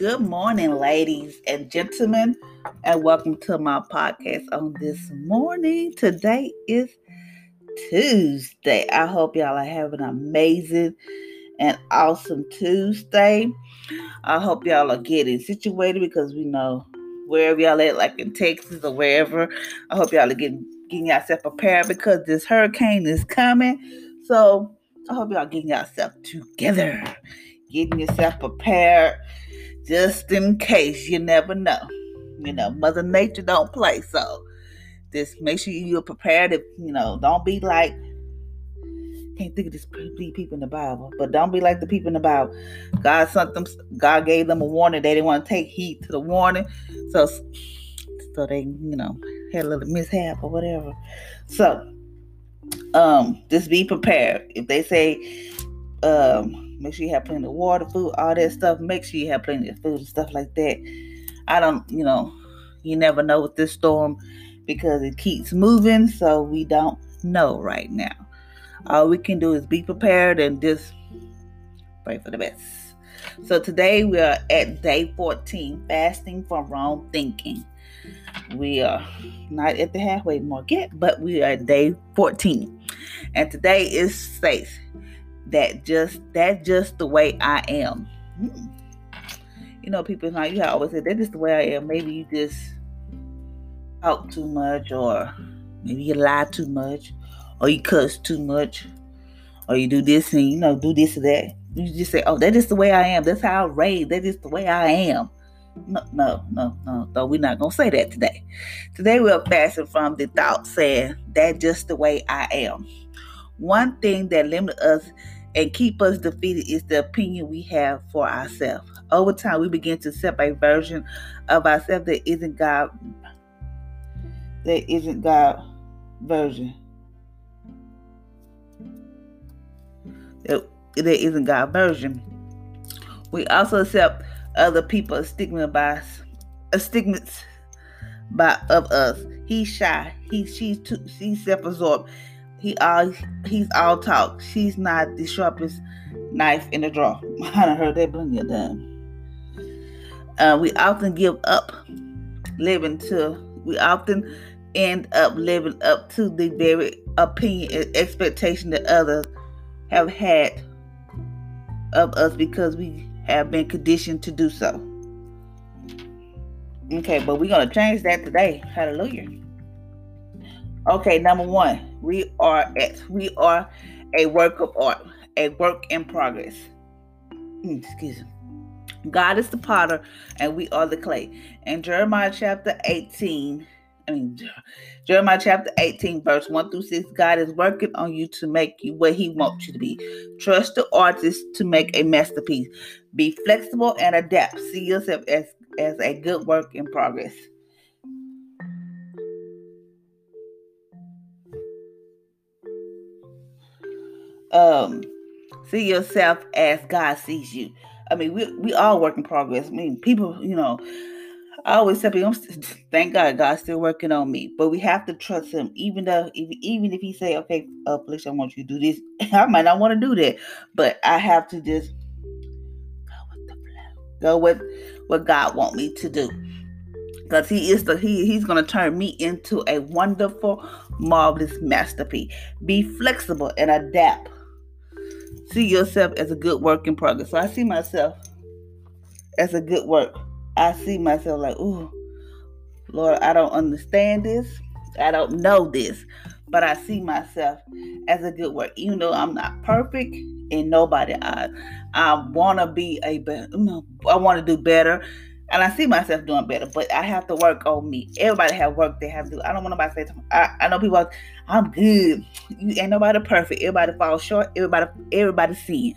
Good morning, ladies and gentlemen, and welcome to my podcast on this morning. Today is Tuesday. I hope y'all are having an amazing and awesome Tuesday. I hope y'all are getting situated because we know wherever y'all at, like in Texas or wherever, I hope y'all are getting getting yourself prepared because this hurricane is coming. So I hope y'all getting yourself together, getting yourself prepared just in case. You never know. You know, Mother Nature don't play. So just make sure you're prepared. If you know, don't be like can't think of this people in the Bible, but don't be like the people in the Bible. God sent them. God gave them a warning. They didn't want to take heed to the warning, so so they you know had a little mishap or whatever. So um, just be prepared. If they say um Make sure you have plenty of water, food, all that stuff. Make sure you have plenty of food and stuff like that. I don't, you know, you never know with this storm because it keeps moving, so we don't know right now. All we can do is be prepared and just pray for the best. So today we are at day 14, fasting from wrong thinking. We are not at the halfway mark yet, but we are day 14. And today is faith that just that's just the way I am. You know, people like you always say that's just the way I am. Maybe you just talk too much, or maybe you lie too much, or you cuss too much, or you do this and you know do this or that. You just say, "Oh, that is the way I am. That's how I raised. That is the way I am." No, no, no, no, no. We're not gonna say that today. Today we're fasting from the thought saying that just the way I am. One thing that limits us and keep us defeated is the opinion we have for ourselves. Over time, we begin to separate a version of ourselves that isn't God. That isn't God version. That, that isn't God version. We also accept other people's stigma by a stigmas by of us. He's shy. He she's too she's self-absorbed. He all he's all talk. She's not the sharpest knife in the drawer. I done heard that plenty of times. Uh, we often give up living to. We often end up living up to the very opinion and expectation that others have had of us because we have been conditioned to do so. Okay, but we're gonna change that today. Hallelujah. Okay, number one, we are at we are a work of art, a work in progress. Hmm, excuse me. God is the potter and we are the clay. In Jeremiah chapter 18, I mean Jeremiah chapter 18, verse 1 through 6, God is working on you to make you what He wants you to be. Trust the artist to make a masterpiece. Be flexible and adapt. See yourself as, as a good work in progress. Um see yourself as God sees you. I mean, we we all work in progress. I mean, people, you know, I always tell people, thank God, God's still working on me. But we have to trust Him, even though, if, even if He say, "Okay, uh, police, I want you to do this," I might not want to do that, but I have to just go with the flow, go with what God want me to do, because He is the He He's to turn me into a wonderful, marvelous masterpiece. Be flexible and adapt see yourself as a good work in progress. So I see myself as a good work. I see myself like, ooh, Lord, I don't understand this. I don't know this. But I see myself as a good work. Even though I'm not perfect in nobody eyes. I wanna be a better, I wanna do better. And I see myself doing better, but I have to work on me. Everybody have work they have to do. I don't want nobody to say, I, I know people, I'm good. You ain't nobody perfect. Everybody falls short. Everybody, everybody sin.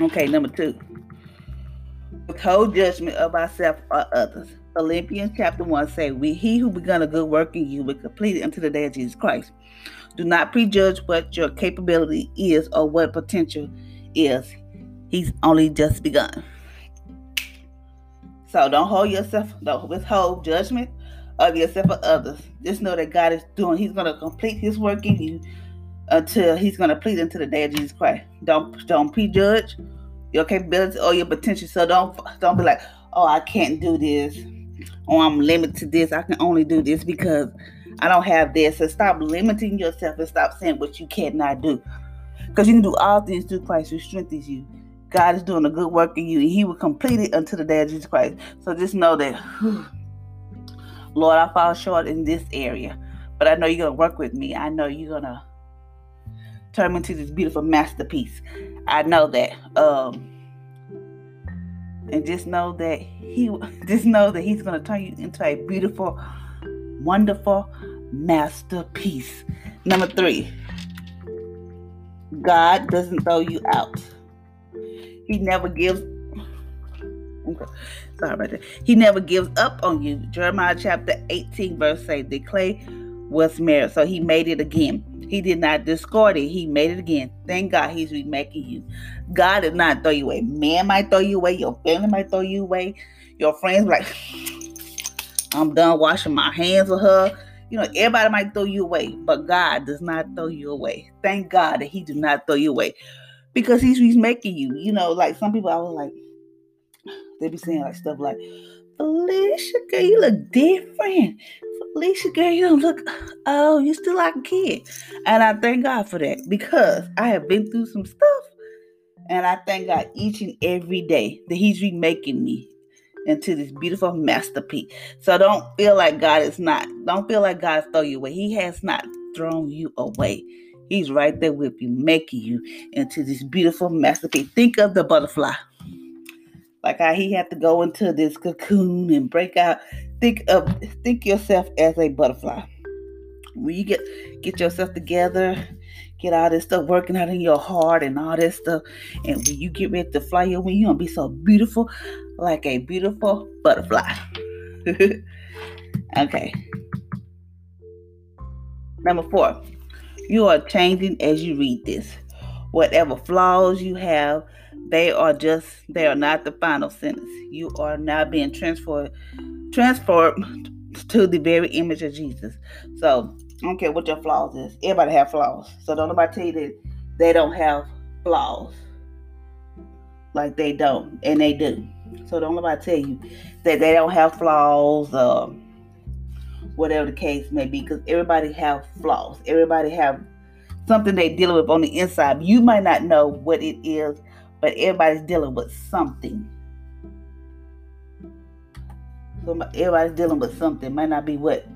Okay, number two. Withhold judgment of ourselves or others. Philippians chapter 1 say, We he who begun a good work in you will complete it until the day of Jesus Christ. Do not prejudge what your capability is or what potential is. He's only just begun. So don't hold yourself, don't withhold judgment of yourself or others. Just know that God is doing, He's gonna complete His work in you until He's gonna plead until the day of Jesus Christ. Don't don't prejudge your capabilities or your potential. So don't don't be like, oh, I can't do this, or I'm limited to this. I can only do this because I don't have this. So stop limiting yourself and stop saying what you cannot do. Because you can do all things through Christ who strengthens you. God is doing a good work in you, and He will complete it until the day of Jesus Christ. So just know that, Lord, I fall short in this area, but I know you're gonna work with me. I know you're gonna turn me into this beautiful masterpiece. I know that. Um, and just know that He, just know that He's gonna turn you into a beautiful, wonderful masterpiece. Number three, God doesn't throw you out. He never gives. Sorry about that. He never gives up on you. Jeremiah chapter 18, verse 8. The clay was married, so he made it again. He did not discard it. He made it again. Thank God he's remaking you. God did not throw you away. Man might throw you away. Your family might throw you away. Your friends like, I'm done washing my hands with her. You know, everybody might throw you away, but God does not throw you away. Thank God that He did not throw you away because he's, he's making you. You know, like some people, I was like, they be saying like stuff like, Felicia, girl, you look different. Felicia, girl, you don't look, oh, you still like a kid. And I thank God for that because I have been through some stuff. And I thank God each and every day that He's remaking me into this beautiful masterpiece. So don't feel like God is not, don't feel like God throw you away. He has not thrown you away. He's right there with you, making you into this beautiful masterpiece. Think of the butterfly. Like how he had to go into this cocoon and break out. Think of think yourself as a butterfly. When you get get yourself together, get all this stuff working out in your heart and all this stuff, and when you get ready to fly your wing, you're gonna be so beautiful, like a beautiful butterfly. okay. Number four, you are changing as you read this. Whatever flaws you have, they are just they are not the final sentence. You are now being transferred transformed to the very image of Jesus. So I don't care what your flaws is. Everybody have flaws. So don't nobody tell you that they don't have flaws. Like they don't, and they do. So don't nobody tell you that they don't have flaws. Um, whatever the case may be, because everybody have flaws. Everybody have something they dealing with on the inside. You might not know what it is, but everybody's dealing with something. So everybody's dealing with something. Might not be what.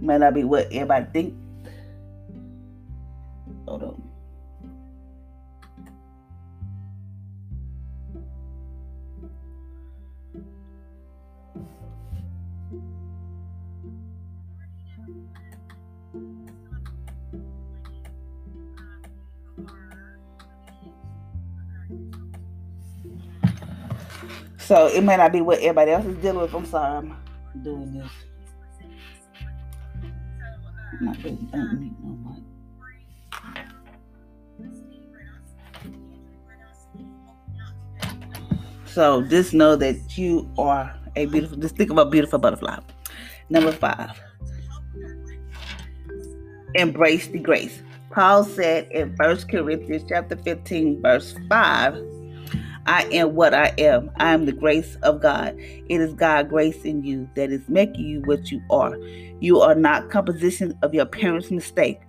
Might not be what everybody think. Hold on. So it may not be what everybody else is dealing with. I'm sorry, I'm doing this. So just know that you are a beautiful. Just think of a beautiful butterfly. Number five. Embrace the grace. Paul said in First Corinthians chapter 15, verse 5 I am what I am. I am the grace of God. It is God grace in you that is making you what you are. You are not composition of your parents' mistake,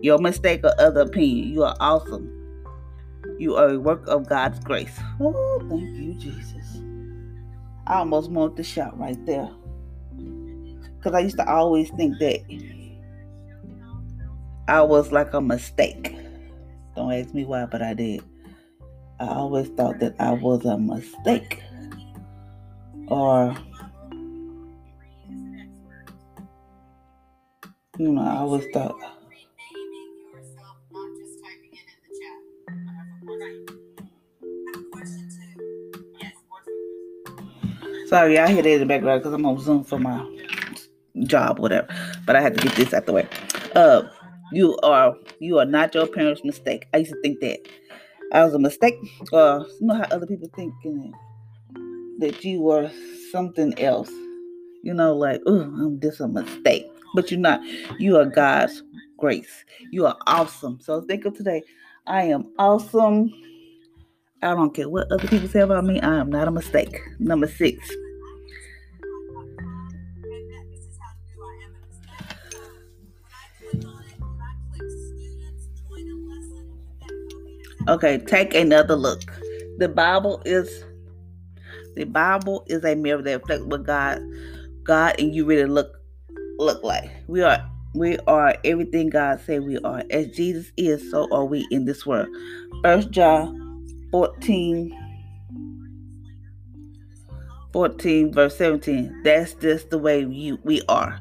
your mistake or other opinion. You are awesome. You are a work of God's grace. Oh, thank you, Jesus. I almost want to shout right there. Because I used to always think that I was like a mistake. Don't ask me why, but I did. I always thought that I was a mistake. Or, you know, I always thought. Sorry, I hear that in the background because I'm on Zoom for my job, whatever. But I had to get this out the way. Uh, you are you are not your parents' mistake. I used to think that I was a mistake. Uh, you know how other people think, that you were something else. You know, like, oh, I'm just a mistake. But you're not. You are God's grace. You are awesome. So think of today. I am awesome. I don't care what other people say about me. I am not a mistake. Number six. Okay, take another look. The Bible is the Bible is a mirror that reflects what God God and you really look look like. We are we are everything God said we are. As Jesus is, so are we in this world. First John 14 14 verse 17. That's just the way you we are.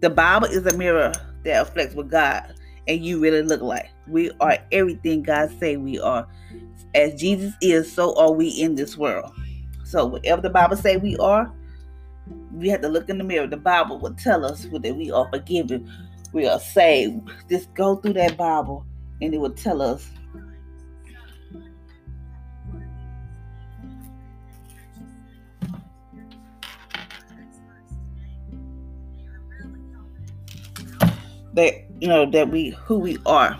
The Bible is a mirror that reflects what God and you really look like. We are everything God say we are. As Jesus is, so are we in this world. So whatever the Bible say we are, we have to look in the mirror. The Bible will tell us that we are forgiven, we are saved. Just go through that Bible, and it will tell us. That you know that we who we are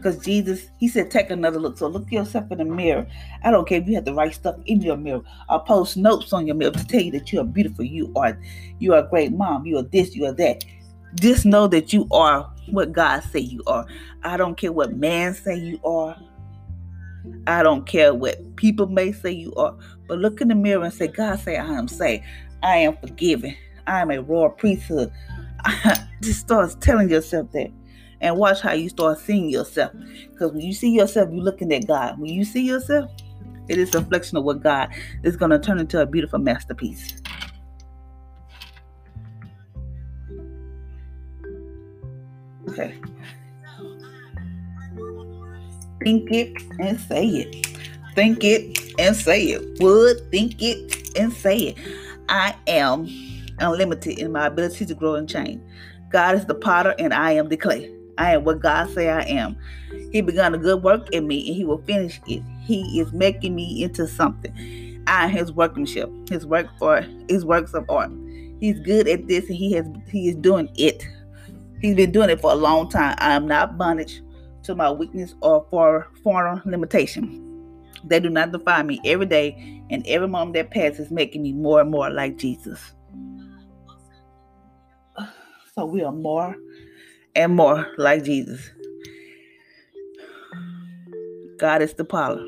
because Jesus, he said, take another look. So look yourself in the mirror. I don't care if you have to write stuff in your mirror or post notes on your mirror to tell you that you are beautiful. You are, you are a great mom. You are this. You are that. Just know that you are what God say you are. I don't care what man say you are. I don't care what people may say you are. But look in the mirror and say, God say I am saved. I am forgiven. I am a royal priesthood. Just starts telling yourself that and watch how you start seeing yourself. Because when you see yourself, you're looking at God. When you see yourself, it is a reflection of what God is going to turn into a beautiful masterpiece. Okay. Think it and say it. Think it and say it. Would think it and say it. I am unlimited in my ability to grow and change. God is the potter and I am the clay. I am what God say I am. He begun a good work in me and he will finish it. He is making me into something. I am his workmanship, his work for his works of art. He's good at this and he has he is doing it. He's been doing it for a long time. I am not bondage to my weakness or for foreign limitation. They do not define me every day, and every moment that passes making me more and more like Jesus. So we are more and more like Jesus. God is the potter,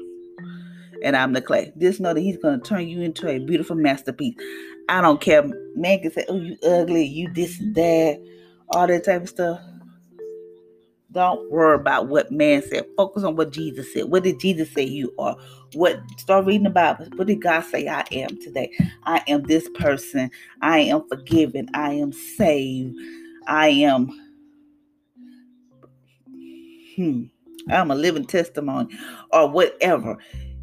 and I'm the clay. Just know that He's going to turn you into a beautiful masterpiece. I don't care. Man can say, "Oh, you ugly, you this and that, all that type of stuff." Don't worry about what man said. Focus on what Jesus said. What did Jesus say you are? What start reading the Bible. What did God say I am today? I am this person. I am forgiven. I am saved. I am hmm, I'm a living testimony or whatever.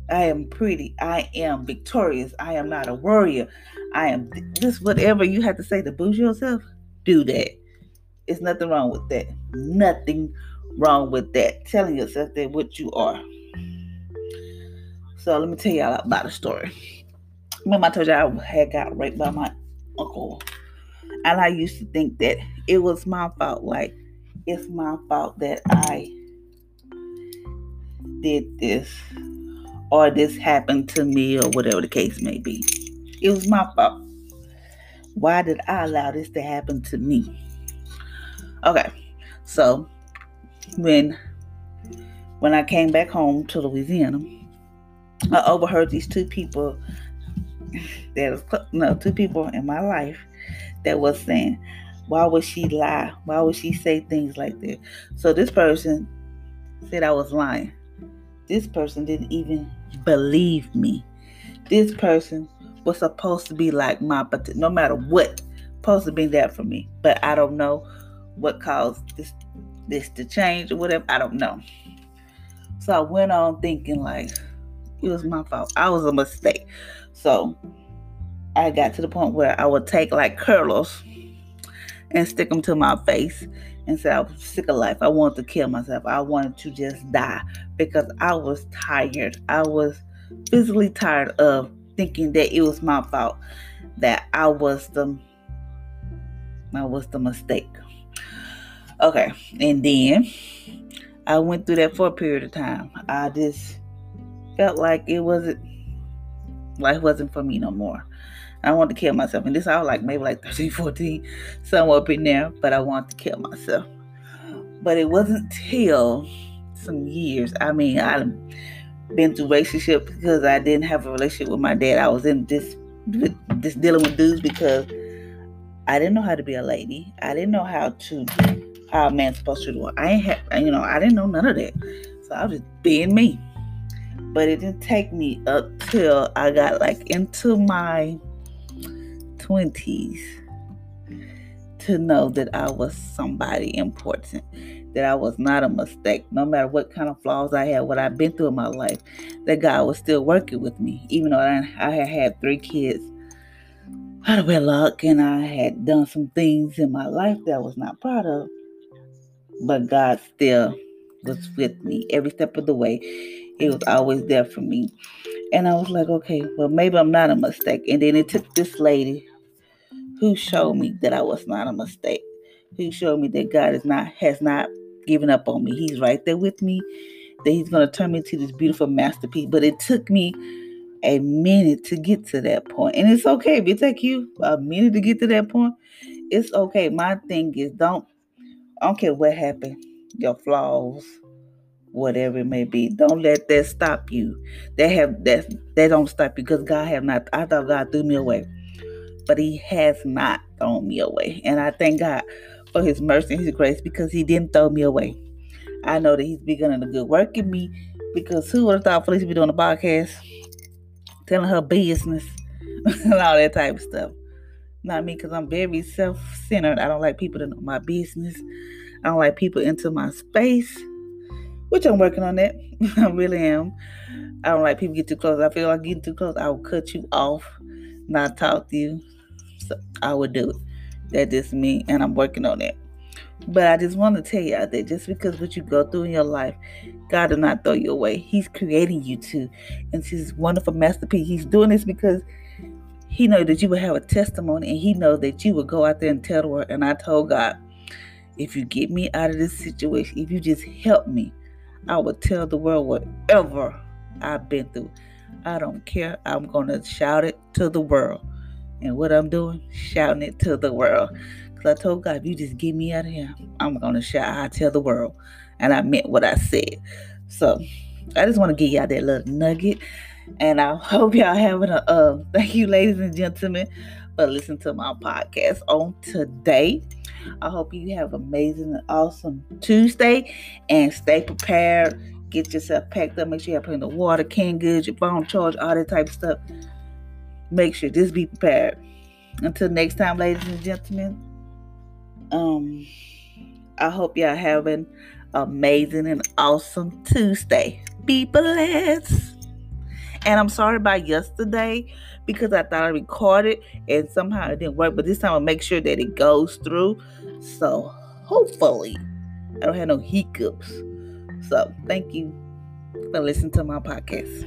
I am pretty. I am victorious. I am not a warrior. I am just whatever you have to say to boost yourself. Do that. It's nothing wrong with that. Nothing wrong with that. Telling yourself that what you are. So let me tell y'all about a story. Remember I told y'all I had got raped by my uncle. And I used to think that it was my fault. Like, it's my fault that I did this or this happened to me or whatever the case may be. It was my fault. Why did I allow this to happen to me? Okay, so when when I came back home to Louisiana, I overheard these two people that no two people in my life that was saying, "Why would she lie? Why would she say things like that?" So this person said I was lying. This person didn't even believe me. This person was supposed to be like my, but no matter what, supposed to be that for me. But I don't know what caused this this to change or whatever. I don't know. So I went on thinking like it was my fault. I was a mistake. So I got to the point where I would take like curlers and stick them to my face and said I was sick of life. I wanted to kill myself. I wanted to just die because I was tired. I was physically tired of thinking that it was my fault, that I was the I was the mistake. Okay, and then I went through that for a period of time. I just felt like it wasn't life wasn't for me no more. I wanted to kill myself. And this I was like maybe like 13, 14, somewhere up in there, but I wanted to kill myself. But it wasn't till some years. I mean, I been through relationship because I didn't have a relationship with my dad. I was in this this dealing with dudes because I didn't know how to be a lady. I didn't know how to how a man's supposed to do. I ain't have you know I didn't know none of that. So I was just being me. But it didn't take me up till I got like into my twenties to know that I was somebody important that I was not a mistake, no matter what kind of flaws I had, what I've been through in my life, that God was still working with me, even though I, I had had three kids out of wedlock and I had done some things in my life that I was not proud of. But God still was with me every step of the way. It was always there for me. And I was like, okay, well, maybe I'm not a mistake. And then it took this lady who showed me that I was not a mistake who showed me that God is not has not given up on me. He's right there with me. That He's gonna turn me into this beautiful masterpiece. But it took me a minute to get to that point. And it's okay if it take you a minute to get to that point. It's okay. My thing is don't I don't care what happened, your flaws, whatever it may be. Don't let that stop you. That have that that don't stop you because God have not I thought God threw me away. But he has not thrown me away. And I thank God for his mercy and his grace because he didn't throw me away. I know that he's beginning a good work in me because who would have thought Felicia be doing a podcast telling her business and all that type of stuff. Not me because I'm very self-centered. I don't like people to know my business. I don't like people into my space, which I'm working on that. I really am. I don't like people get too close. I feel like getting too close, I will cut you off, not talk to you. So I would do it. That is just me, and I'm working on it. But I just want to tell you out there, just because what you go through in your life, God did not throw you away. He's creating you to, and His wonderful masterpiece. He's doing this because He knows that you will have a testimony, and He knows that you will go out there and tell the world. And I told God, if you get me out of this situation, if you just help me, I will tell the world whatever I've been through. I don't care. I'm gonna shout it to the world. And what I'm doing, shouting it to the world. Because I told God, if you just get me out of here, I'm going to shout, I tell the world. And I meant what I said. So I just want to give y'all that little nugget. And I hope y'all having a, uh, thank you, ladies and gentlemen, for listening to my podcast on today. I hope you have amazing and awesome Tuesday and stay prepared. Get yourself packed up. Make sure you have plenty of water, canned goods, your phone charge, all that type of stuff make sure just be prepared. Until next time, ladies and gentlemen. Um, I hope y'all having amazing and awesome Tuesday. Be blessed. And I'm sorry about yesterday because I thought I recorded and somehow it didn't work. But this time I'll make sure that it goes through. So hopefully I don't have no hiccups. So thank you for listening to my podcast.